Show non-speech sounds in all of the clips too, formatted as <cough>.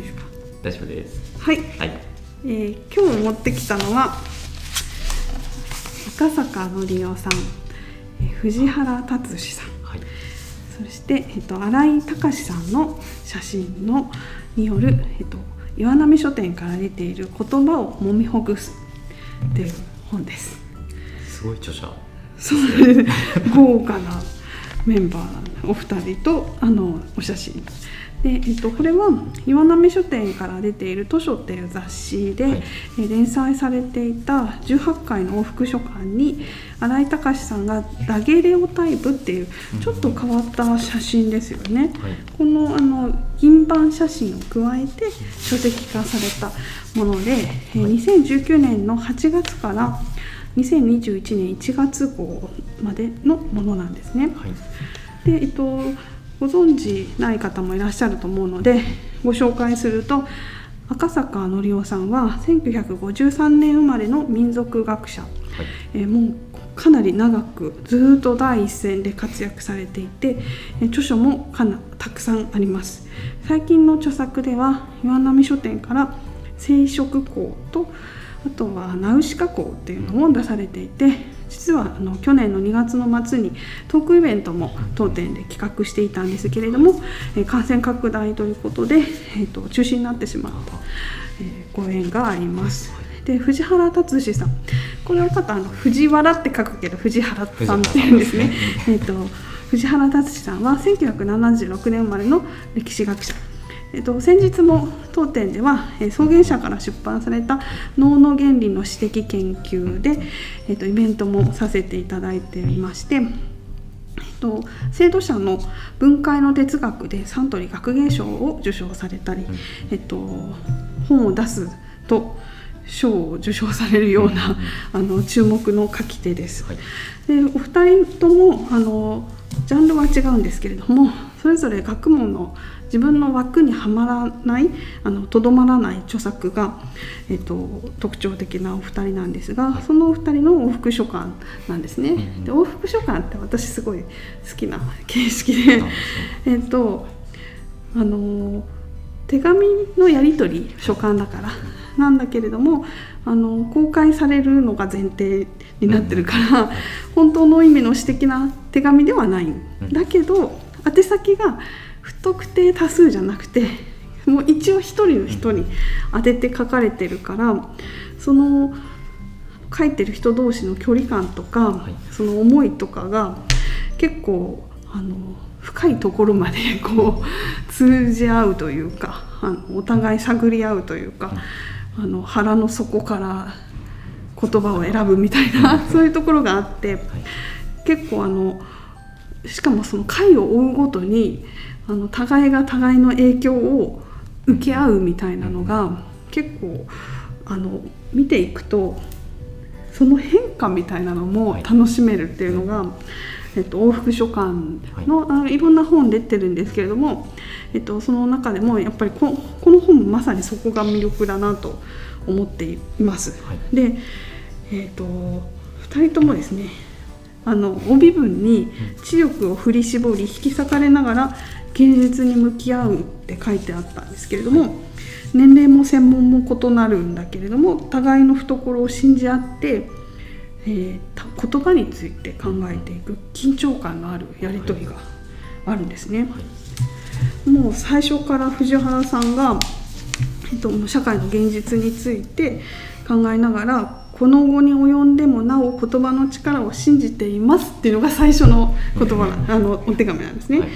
ですか？大丈夫です。はい、はい。えー今日持ってきたのは赤坂のりおさん、えー藤原達史さん。はい。そして、えっと、新井隆さんの写真のによる、えっと、岩波書店から出ている「言葉をもみほぐす」っていう本です。すごい著者。そうです <laughs> 豪華なメンバーお二人とあのお写真で、えっと、これは岩波書店から出ている「図書」っていう雑誌で、はい。えー連載されていた18回の往復書簡に新井隆さんがダゲレオタイプっていうちょっと変わった写真ですよね。はい。このあの銀版写真を加えて書籍化されたもので、えー2019年の8月から2021年1月号までのものなんですね。はい。で、えっと、ご存知ない方もいらっしゃると思うのでご紹介すると赤坂のりおさんは1953年生まれの民族学者、はい。えーもうかなり長くずっと第一線で活躍されていてえー著書もかなたくさんあります。最近の著作では岩波書店から「聖職校」とあとは「ナウシカ校」っていうのを出されていて実はあの去年の2月の末にトークイベントも当店で企画していたんですけれどもえー感染拡大ということで、えー、と中止になってしまった、えーご縁があります。で藤原達史さんこれは方あの藤原って書くけど藤原さんっていうんですね。えっと藤原達史さんは1976年生まれの歴史学者。えっと、先日も当店では、えー草原社から出版された脳の原理の史的研究で、えっと、イベントもさせていただいていまして、えっと、制度者の分解の哲学でサントリー学芸賞を受賞されたり、えっと、本を出すと賞を受賞されるような、あの注目の書き手です。はい。でお二人ともあのジャンルは違うんですけれどもそれぞれ学問の自分の枠にはまらないあのとどまらない著作が、えっと、特徴的なお二人なんですが、はい。そのお二人の往復書簡なんですね。うんで往復書簡って私すごい好きな形式で、<laughs> えっとあの手紙のやり取り書簡だからなんだけれどもあの公開されるのが前提になってるから、本当の意味の詩的な手紙ではない。ん。だけど宛先が不特定多数じゃなくてもう一応一人の人に当てて書かれてるからその書いてる人同士の距離感とか、はい。その思いとかが結構あの深いところまでこう通じ合うというかあのお互い探り合うというか、あの腹の底から言葉を選ぶみたいなそういうところがあって結構あのしかもその回を追うごとにあの互いが互いの影響を受け合うみたいなのが結構あの見ていくとその変化みたいなのも楽しめるっていうのが、えっと、往復書簡の,、い、あのいろんな本出てるんですけれども、えっと、その中でもやっぱりここの本もまさにそこが魅力だなと思っています。はい。で、えっと2人ともですねあの帯文に知力を振り絞り引き裂かれながら現実に向き合うって書いてあったんですけれども、年齢も専門も異なるんだけれども互いの懐を信じ合って、えーた言葉について考えていく緊張感のあるやり取りがあるんですね。もう最初から藤原さんが、えっと、社会の現実について考えながらこの後に及んでもなお言葉の力を信じていますっていうのが最初の言葉な、あのお手紙なんですね。はい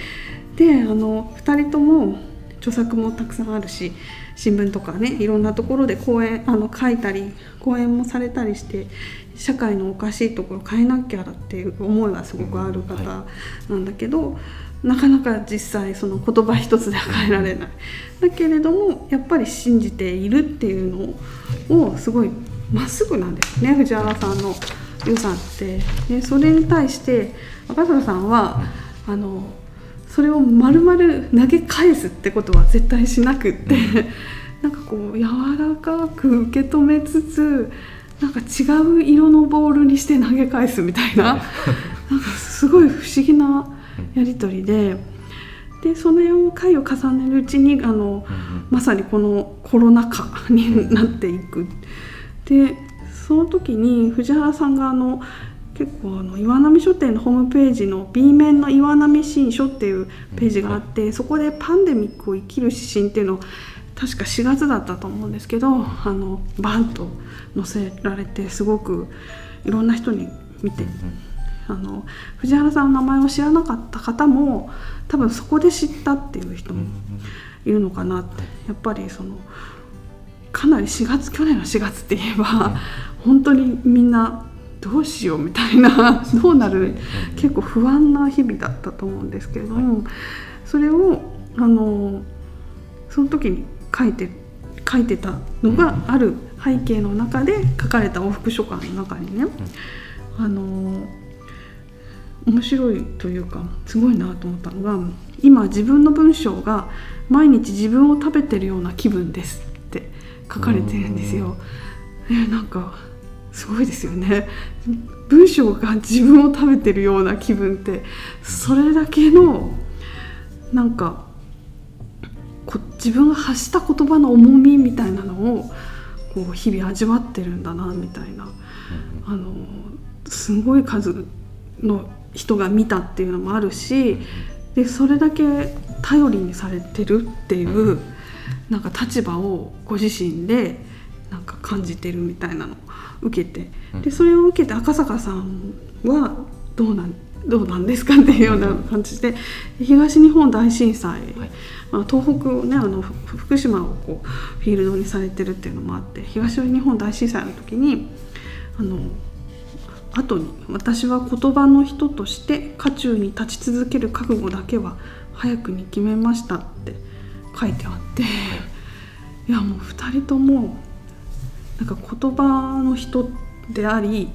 であの2人とも著作もたくさんあるし新聞とかねいろんなところで講演あの書いたり講演もされたりして社会のおかしいところを変えなきゃっていう思いがすごくある方はなんだけど、なかなか実際その言葉一つでは変えられない。だけれどもやっぱり信じているっていうのをすごいまっすぐなんですね藤原さんの良さって。でそれに対して赤坂さんは、あのそれを丸々投げ返すってことは絶対しなくって、なんかこう柔らかく受け止めつつなんか違う色のボールにして投げ返すみたいななんかすごい不思議なやり取りででその回を重ねるうちにあのまさにこのコロナ禍になっていく。でその時に藤原さんがあの結構あの岩波書店のホームページの B 面の岩波新書っていうページがあって、そこでパンデミックを生きる指針っていうのを確か4月だったと思うんですけどあのバンと載せられてすごくいろんな人に見て、あの藤原さんの名前を知らなかった方も多分そこで知ったっていう人もいるのかなって。やっぱりそのかなり4月去年の4月って言えば本当にみんなどうしようみたいなどうなる？結構不安な日々だったと思うんですけれどもそれをあのその時に書いて書いてたのがある背景の中で書かれた往復書簡の中にねあの面白いというかすごいなと思ったのが今自分の文章が毎日自分を食べてるような気分ですって書かれてるんですよ。えなんかすごいですよね。文章が自分を食べてるような気分って。それだけのなんか自分が発した言葉の重みみたいなのをこう日々味わってるんだなみたいな、あのすごい数の人が見たっていうのもあるしでそれだけ頼りにされてるっていうなんか立場をご自身でなんか感じてるみたいなの。を受けて。でそれを受けて赤坂さんはどうなんどうなんですかっていうような感じで東日本大震災、はい、まあ、東北をねあの福島をこうフィールドにされてるっていうのもあって東日本大震災の時にあの後に「私は言葉の人として渦中に立ち続ける覚悟だけは早くに決めました」って書いてあってい。やもう2人ともなんか言葉の人であり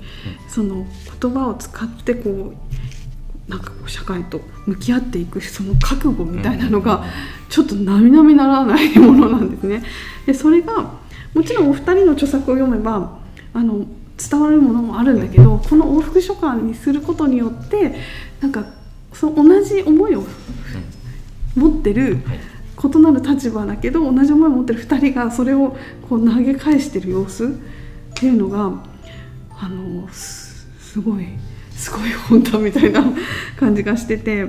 その言葉を使ってこうなんかこう社会と向き合っていくその覚悟みたいなのがちょっと並々ならないものなんですね。でそれがもちろんお二人の著作を読めばあの伝わるものもあるんだけどこの往復書簡にすることによってなんかその同じ思いを持ってる異なる立場だけど同じ思いを持ってる2人がそれをこう投げ返してる様子っていうのがあのすごいすごい本だみたいな感じがしてて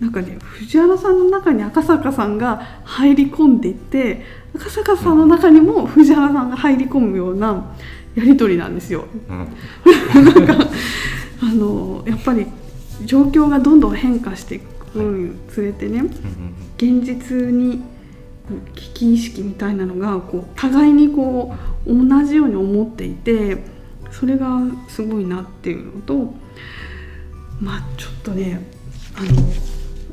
なんかね藤原さんの中に赤坂さんが入り込んでいって赤坂さんの中にも藤原さんが入り込むようなやり取りなんですよ。うん、<laughs> なんかあのやっぱり状況がどんどん変化していくにつれてね、現実に危機意識みたいなのがこう互いにこう同じように思っていてそれがすごいなっていうのとまあちょっとねあの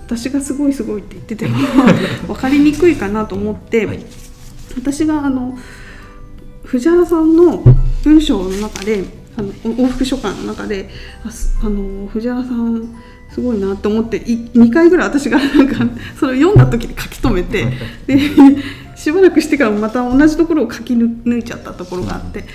私がすごいすごいって言ってても <laughs> 分かりにくいかなと思って、はい、私があの藤原さんの文章の中であの往復書簡の中であの藤原さんすごいなと思って2回ぐらい私がなんかそれを読んだ時に書き留めて <laughs> でしばらくしてからまた同じところを書き抜いちゃったところがあって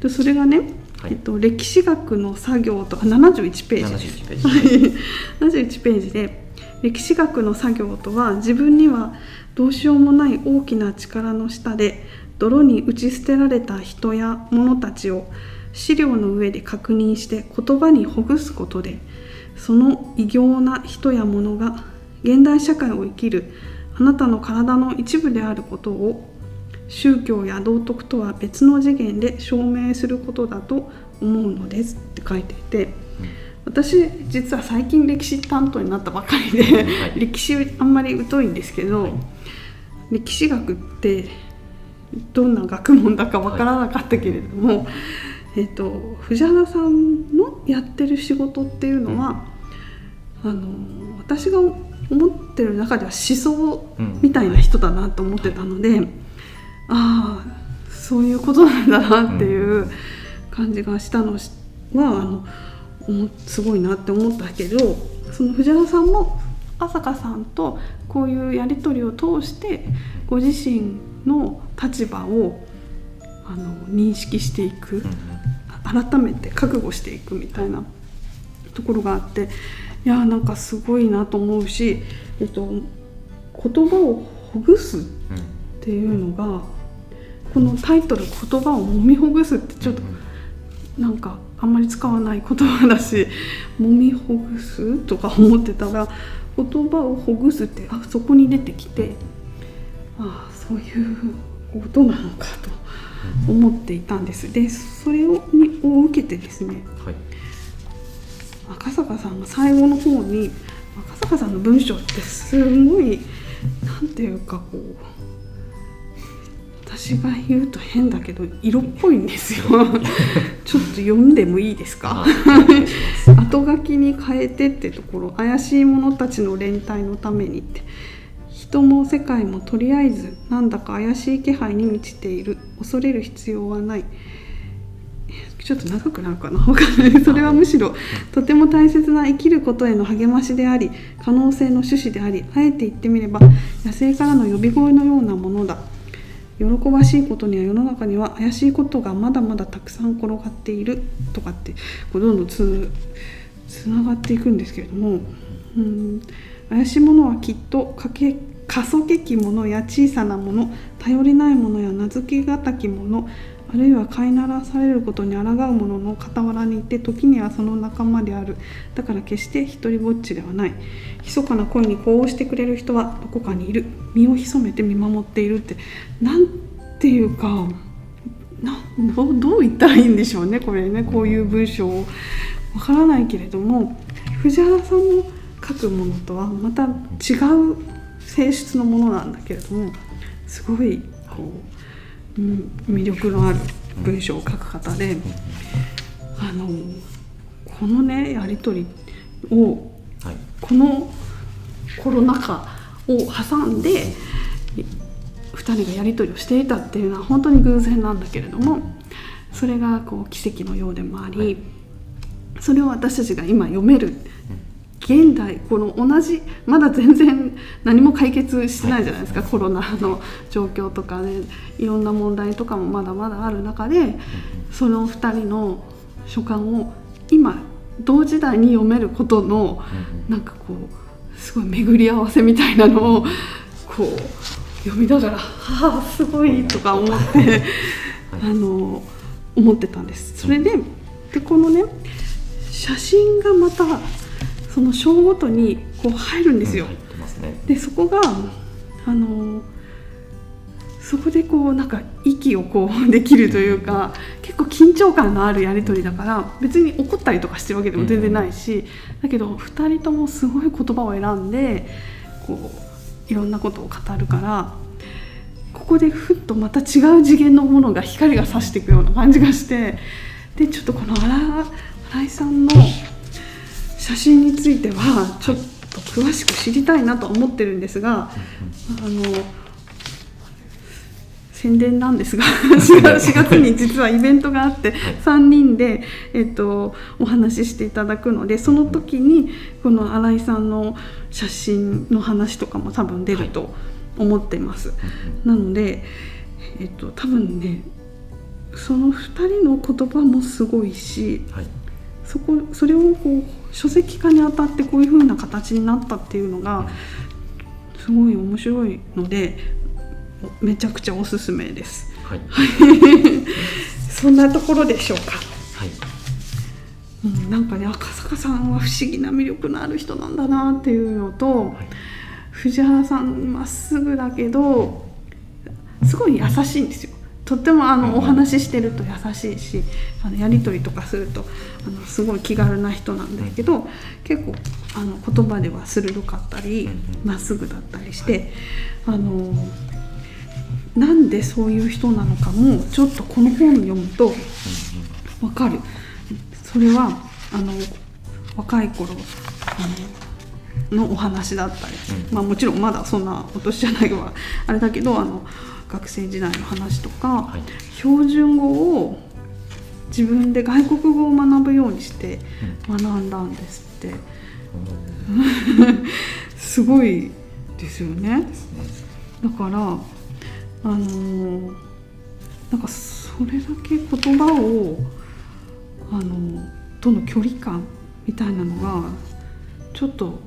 でそれがね、はい、えっと、歴史学の作業とあ71ページ。です71ページ。71ページで歴史学の作業とは自分にはどうしようもない大きな力の下で泥に打ち捨てられた人や物たちを資料の上で確認して言葉にほぐすことでその異形な人や物が現代社会を生きるあなたの体の一部であることを宗教や道徳とは別の次元で証明することだと思うのですって書いていて私実は最近歴史担当になったばかりで、はい、歴史あんまり疎いんですけど、はい、歴史学ってどんな学問だかわからなかったけれども、はい、えーと、藤原さんのやってる仕事っていうのは、うん、あの私が思ってる中では思想みたいな人だなと思ってたので、うん、ああそういうことなんだなっていう感じがしたのはあのすごいなって思ったけどその藤原さんも朝香さんとこういうやり取りを通してご自身の立場をあの認識していく改めて覚悟していくみたいなところがあっていやなんかすごいなと思うし、えっと、言葉をほぐすっうんていうのがこのタイトル「言葉を揉みほぐす」ってちょっとなんかあんまり使わない言葉だし「揉みほぐす?」とか思ってたら言葉をほぐすってあそこに出てきてああそういうことなのかと思っていたんです。でそれをにを受けてですねはい。赤坂さんが最後の方に赤坂さんの文章ってすごいなんていうかこう私が言うと変だけど色っぽいんですよ。<laughs> ちょっと読んでもいいですか？<laughs> 後書きに変えてってところ怪しい者たちの連帯のためにって人も世界もとりあえずなんだか怪しい気配に満ちている。恐れる必要はない。ちょっと長くなるかな？<laughs> わかんない。それはむしろとても大切な生きることへの励ましであり可能性の趣旨でありあえて言ってみれば野生からの呼び声のようなものだ。喜ばしいことには世の中には怪しいことがまだまだたくさん転がっている。とかってこうどんどんつつながっていくんですけれども。うん。怪しいものはきっとかけ過疎けきものや小さなもの頼りないものや名付けがたきものあるいは飼いならされることに抗うものの傍らにいて時にはその仲間である。だから決して一りぼっちではない。密かな声に呼応してくれる人はどこかにいる。身を潜めて見守っているって。なんていうかなどうどう言ったらいいんでしょうね。これね。こういう文章を。わからないけれども藤原さんの書くものとはまた違う性質のものなんだけれどもすごいこう、うん魅力のある文章を書く方であのこのねやり取りをはい。このコロナ禍を挟んで2人がやり取りをしていたっていうのは本当に偶然なんだけれどもそれがこう奇跡のようでもあり、はい。それを私たちが今読める現代この同じまだ全然何も解決してないじゃないですか、コロナの状況とかでいろんな問題とかもまだまだある中でその2人の書簡を今同時代に読めることのなんかこうすごい巡り合わせみたいなのをこう読みながら「はあすごい」とか思ってあの思ってたんです。それででこのね写真がまたその章ごとにこう入るんですよ。入ってますね。でそこがあのそこでこうなんか息をこうできるというか結構緊張感のあるやり取りだから別に怒ったりとかしてるわけでも全然ないしだけど2人ともすごい言葉を選んでこういろんなことを語るからここでふっとまた違う次元のものが光が差していくような感じがしてでちょっとこの新新井さんの写真についてはちょっと詳しく知りたいなと思ってるんですがあの宣伝なんですが 4, 月4月に実はイベントがあって3人で、えっと、お話ししていただくのでその時にこの新井さんの写真の話とかも多分出ると思っています。なので、えっと、多分ねその2人の言葉もすごいしはいそこそれをこう書籍化にあたってこういう風な形になったっていうのがすごい面白いのでめちゃくちゃおすすめです。はい。<laughs> そんなところでしょうか。はい。うん、なんかね赤坂さんは不思議な魅力のある人なんだなっていうのと、はい。藤原さんまっすぐだけどすごい優しいんですよとってもあうんのお話ししてると優しいしあのやり取りとかするとあのすごい気軽な人なんだけど結構あの言葉では鋭かったりまっすぐだったりしてあのなんでそういう人なのかもちょっとこの本読むとわかる。それはあの若い頃あののお話だったり、うん。まあ、もちろんまだそんなお年じゃないはあれだけどあの学生時代の話とか、はい。標準語を自分で外国語を学ぶようにして学んだんですって。<laughs> すごいですよね。だからあのーなんかそれだけ言葉をあのとの距離感みたいなのがちょっと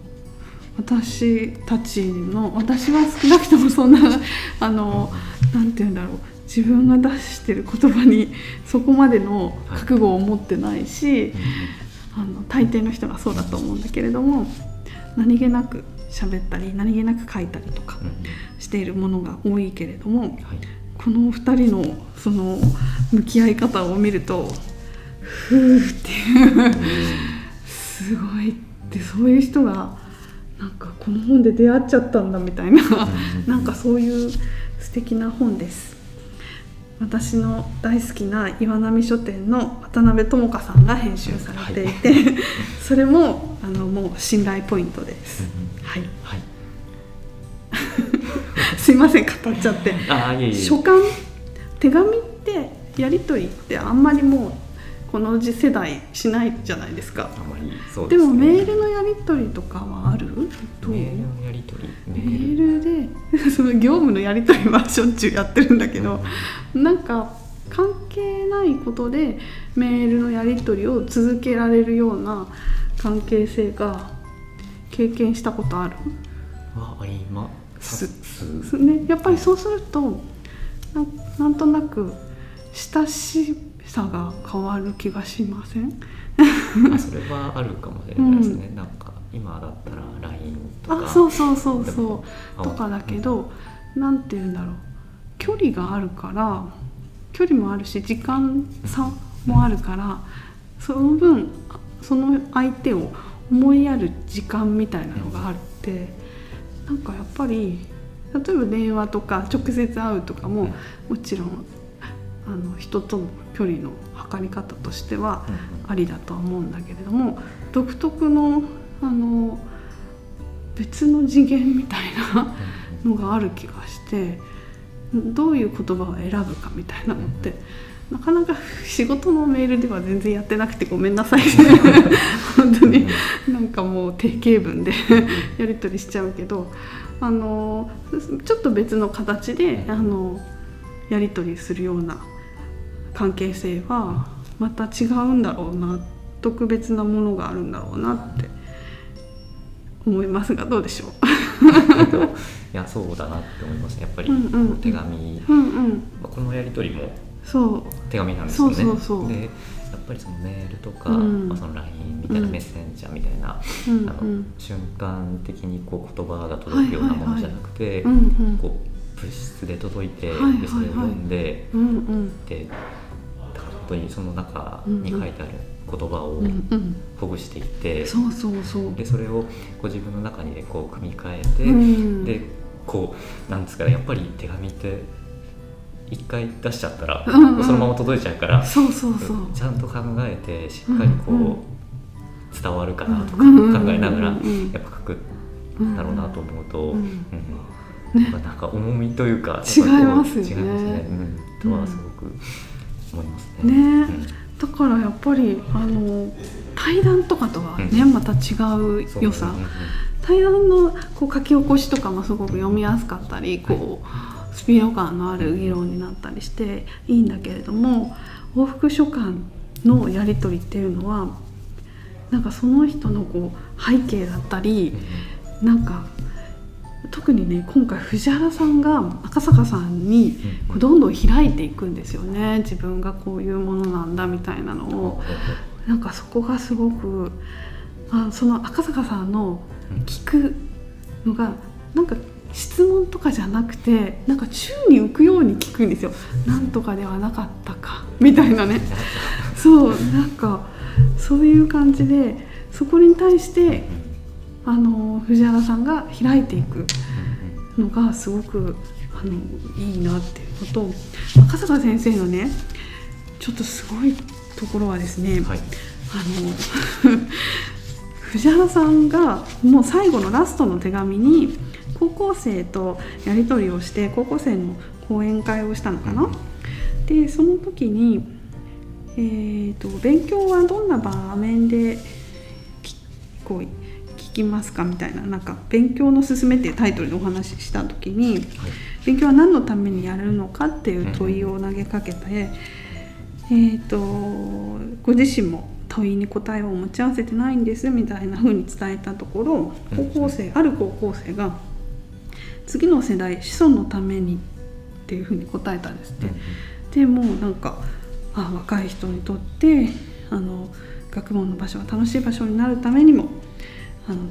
私たちの私は少なくともそんな <laughs> あのなんて言うんだろう。自分が出してる言葉にそこまでの覚悟を持ってないし、あの大抵の人がそうだと思うんだけれども何気なく喋ったり何気なく書いたりとかしているものが多いけれども、この2人のその向き合い方を見るとふーっていう。すごいってそういう人がなんかこの本で出会っちゃったんだみたいな。<laughs> なんかそういう素敵な本です。私の大好きな岩波書店の渡辺智香さんが編集されていて、はい、<laughs> それもあのもう信頼ポイントです、はい、はい、<laughs> すいません語っちゃって。書簡？手紙ってやり取りってあんまりもうこの次世代しないじゃないですか。あまりそうで、ね,、もメールのやり取りとかはある？メールのやり取り？メールで？<laughs> その業務のやり取りはしょっちゅうやってるんだけど、うん、なんか関係ないことでメールのやり取りを続けられるような関係性が経験したことある？あありますね。やっぱりそうするとなんとなく親しさが変わる気がしません？それはあるかもしれないですね、うん、なんか今だったら LINE とか。あそうそうそうそう。とかだけど何て言うんだろう。距離があるから距離もあるし時間差もあるからその分その相手を思いやる時間みたいなのがあってなんかやっぱり例えば電話とか直接会うとかももちろんあの人との距離の測り方としてはありだとは思うんだけれども独特のあの別の次元みたいなのがある気がしてどういう言葉を選ぶかみたいなのってなかなか仕事のメールでは全然やってなくてごめんなさい <laughs> 本当に。なんかもう定型文で <laughs> やり取りしちゃうけどあのちょっと別の形であのやり取りするような関係性はまた違うんだろうな特別なものがあるんだろうなって思いますがどうでしょう？<laughs> いやそうだなって思います。やっぱり、うんうん、手紙、うんうん、このやり取りも手紙なんですよね。そうそうそう。でやっぱりそのメールとか、うん、まあ、その LINE みたいな、メッセンジャーみたいな、うん、あの瞬間的にこう言葉が届くようなものじゃなくて、こう物質で届いて、でそれを読んで、で当にその中に書いてある言葉をほぐしていって、そうそうそう。でそれをこう自分の中に、ね、こう組み替えて、うん、でこうなんですかねやっぱり手紙って一回出しちゃったら、うんうん、そのまま届いちゃうからそうそうそう。ちゃんと考えてしっかりこう、うんうん、伝わるかなとか考えながらやっぱ書くんだろうなと思うと、うんうんね、なんか重みというか <laughs> 違いますよね。ね、うん、とはすごく思いますね。ね、うん、だからやっぱりあの対談とかとはね、うん、また違う良さ、対談のこう書き起こしとかもすごく読みやすかったりこう、スピード感のある議論になったりしていいんだけれども往復書簡のやり取りっていうのはなんかその人のこう背景だったりなんか特にね今回藤原さんが赤坂さんにこうどんどん開いていくんですよね。自分がこういうものなんだみたいなのを。なんかそこがすごくあその赤坂さんの聞くのがなんか質問とかじゃなくてなんか宙に浮くように聞くんですよ。なんとかではなかったかみたいなね。<laughs> そうなんかそういう感じでそこに対してあの藤原さんが開いていくのがすごくあのいいなって。いうのと赤坂先生のねちょっとすごいところはですね、はい、あの <laughs> 藤原さんがもう最後のラストの手紙に高校生とやり取りをして高校生の講演会をしたのかな。でその時に、えーと、勉強はどんな場面でこう聞きますかみたいななんか「勉強のすすめ」っていうタイトルでお話しした時に、はい、勉強は何のためにやるのかっていう問いを投げかけて、えーと、ご自身も問いに答えを持ち合わせてないんですみたいな風に伝えたところ高校生ある高校生が次の世代子孫のためにっていう風に答えたんですって。でもなんかあ若い人にとってあの学問の場所は楽しい場所になるためにもあのっ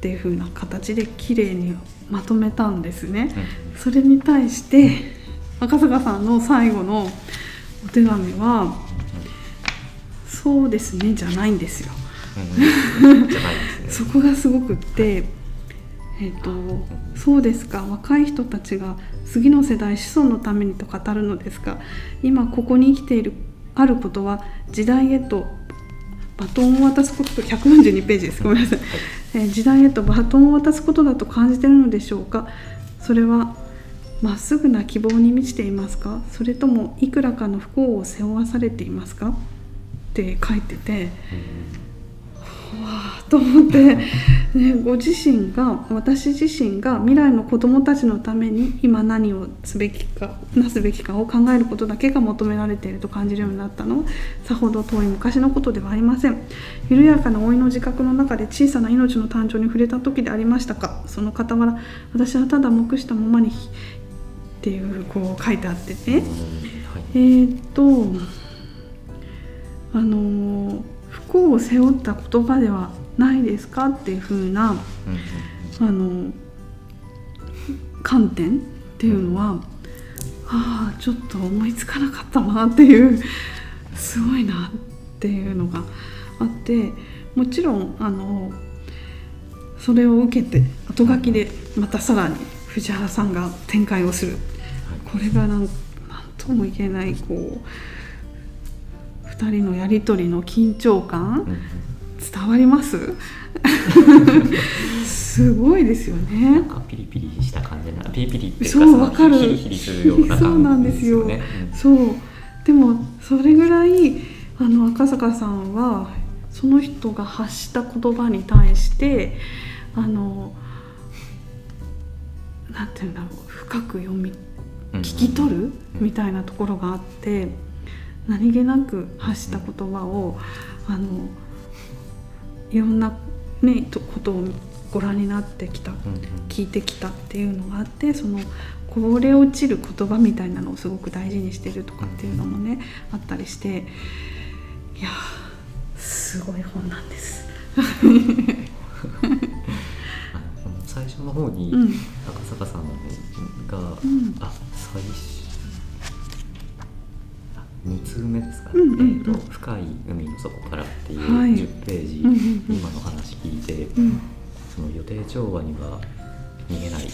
ていう風な形で綺麗にまとめたんですね。それに対して赤坂さんの最後のお手紙は「そうですね」じゃないんですよ。<laughs> そこがすごくってえっ、ー、とそうですか。若い人たちが次の世代子孫のためにと語るのですが今ここに生きているあることは時代へとバトンを渡すことと142ページです。ごめんなさい、えー、時代へとバトンを渡すことだと感じているのでしょうか？それはまっすぐな希望に満ちていますか？それともいくらかの不幸を背負わされていますか？って書いてて、わあと思って、ね、ご自身が私自身が未来の子どもたちのために今何をすべきかなすべきかを考えることだけが求められていると感じるようになったの。はさほど遠い昔のことではありません。緩やかな老いの自覚の中で小さな命の誕生に触れた時でありましたか。その傍ら私はただ黙したままにっていうこう書いてあってね、はい、えー、っとあの不幸を背負った言葉ではないですかっていうふうな、あの観点っていうのは、ああちょっと思いつかなかったなっていうすごいなっていうのがあってもちろんあのそれを受けて後書きでまたさらに藤原さんが展開をする。これがなんともいけないこう2人のやり取りの緊張感、伝わります？<laughs> すごいですよね。なんかピリピリした感じなピリピリっていうかそうわかる。ヒリヒリするような感じですよね。そうでもそれぐらいあの赤坂さんはその人が発した言葉に対してあのなんていうんだろう。深く読み聞き取る？みたいなところがあって何気なく発した言葉をあのいろんな、ね、ことをご覧になってきた聞いてきたっていうのがあってそのこぼれ落ちる言葉みたいなのをすごく大事にしてるとかっていうのもねあったりしていやすごい本なんです。<laughs> 最初の方に赤坂さんが、うん、あ最初2通目ですかね、うんうんうん、えーと「深い海の底から」っていう10ページ、はい、今の話聞いて、うん、その予定調和には逃げない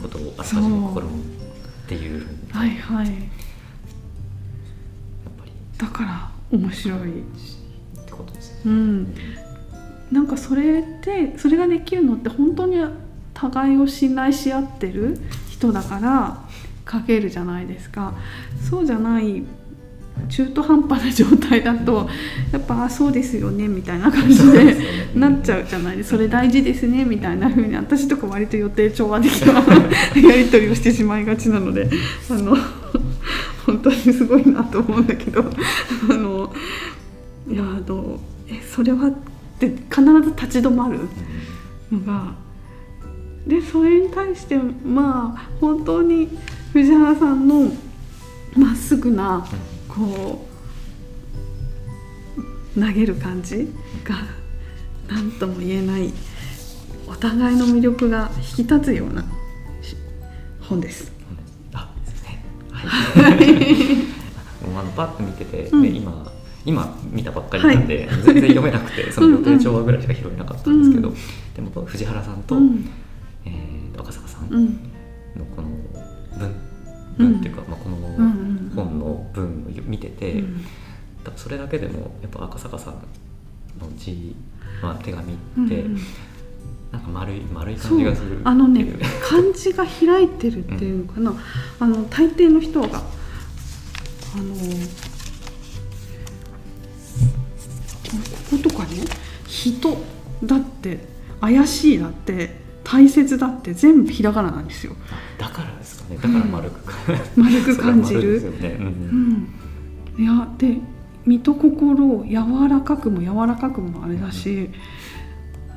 ことをあらかじめ心にっていうふうに、はいはい。やっぱり。だから面白い。ってことですね、うん、なんかそれってそれができるのって本当に互いを信頼し合ってる人だから書けるじゃないですか。そうじゃない中途半端な状態だとやっぱあそうですよねみたいな感じでなっちゃうじゃない？それ大事ですねみたいな風に私とか割と予定調和的な <laughs> やり取りをしてしまいがちなのであの本当にすごいなと思うんだけどあのいやあのえそれはって必ず立ち止まるのがでそれに対してまあ本当に藤原さんのまっすぐなこう投げる感じが何とも言えないお互いの魅力が引き立つような本です。あですね。はい。<laughs> あのパッと見てて、うん、今今見たばっかりなんで、はい、全然読めなくて <laughs> その予定調和ぐらいしか拾えなかったんですけど、うんうん、でも藤原さんと、うんえー、赤坂さんのこの文,、文っていうか、まあ、この本の文を見てて、多分それだけでもやっぱ赤坂さんの字、まあ、手紙って、なんか丸い丸い感じがする。あのね漢字が開いてるっていうのかな、うん、あの大抵の人があのこことかね人だって怪しいだって大切だって全部ひらがななんですよ。だからですかね。だから丸く、うん、丸く感じる、ねうん、うん、いやで身と心を柔らかくも柔らかくもあれだし、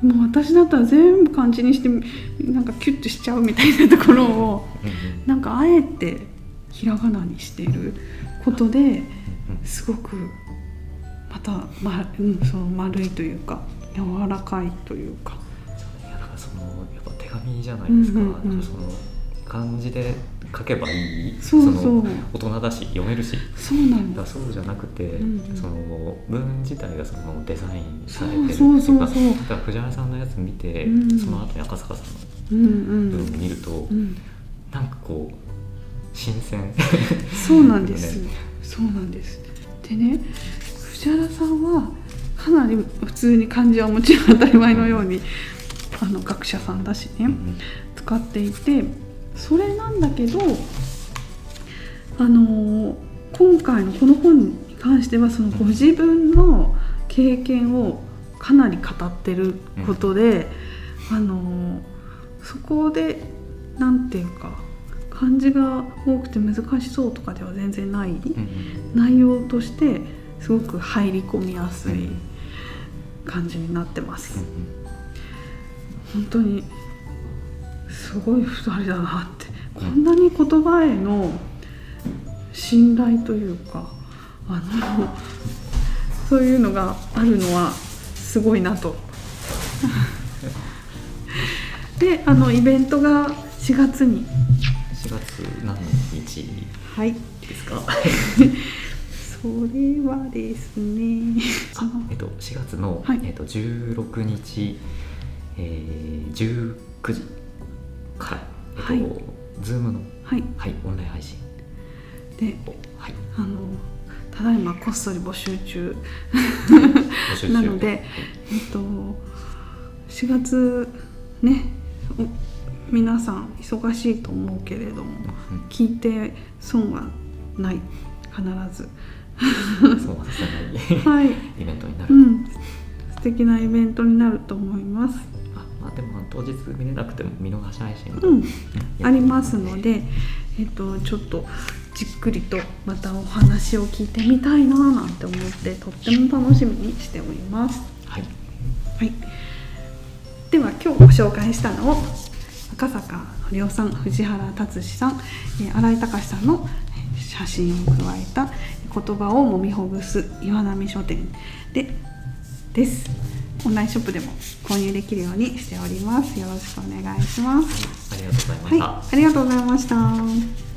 もう私だったら全部漢字にしてなんかキュッとしちゃうみたいなところをなんかあえてひらがなにしていることですごくまた、まうん、その丸いというか柔らかいというか。いやだからそのやっぱ手紙じゃないですか、うんうんうん、その漢字で書けばいい？そうそう。大人だし読めるし。そうなんだそうじゃなくて、うんうん、その文自体がそのデザインされてるっていうかだから藤原さんのやつ見て、うん、その後に赤坂さんの文を見ると、うん。うん、なんかこう新鮮。そうなんです、<laughs> ね、そうなんです。でね藤原さんはかなり普通に漢字はもちろん当たり前のように、あの学者さんだしね、うん、使っていてそれなんだけどあの今回のこの本に関してはそのご自分の経験をかなり語ってることで、うん、あのそこで何て言うか漢字が多くて難しそうとかでは全然ない、うん、内容としてすごく入り込みやすい感じになってます。本当にすごい2人だなって。こんなに言葉への信頼というかあのそういうのがあるのはすごいなと。であのイベントが4月に。4月何日？ですか、はいそれはですね。えっと、4月の、はい、えっと、16日、えー、19時から、えっとはい、ズームの、はい、はい、オンライン配信。で、はい、あのただいまこっそり募集中。なので、はい、えっと4月ね皆さん忙しいと思うけれども、うん、聞いて損はない。必ず。そうはさせない、はい、イベントになる、うん、素敵なイベントになると思いますあまあでも当日見れなくても見逃し配信も、うん、ありますので、えっと、ちょっとじっくりとまたお話を聞いてみたいななんて思ってとっても楽しみにしております。はい、はい、では今日ご紹介したのを赤坂のりょさん藤原達史さん新井隆さんの写真を加えた言葉をもみほぐす岩波書店でですオンラインショップでも購入できるようにしております。よろしくお願いします、はい、ありがとうございました、はい、ありがとうございました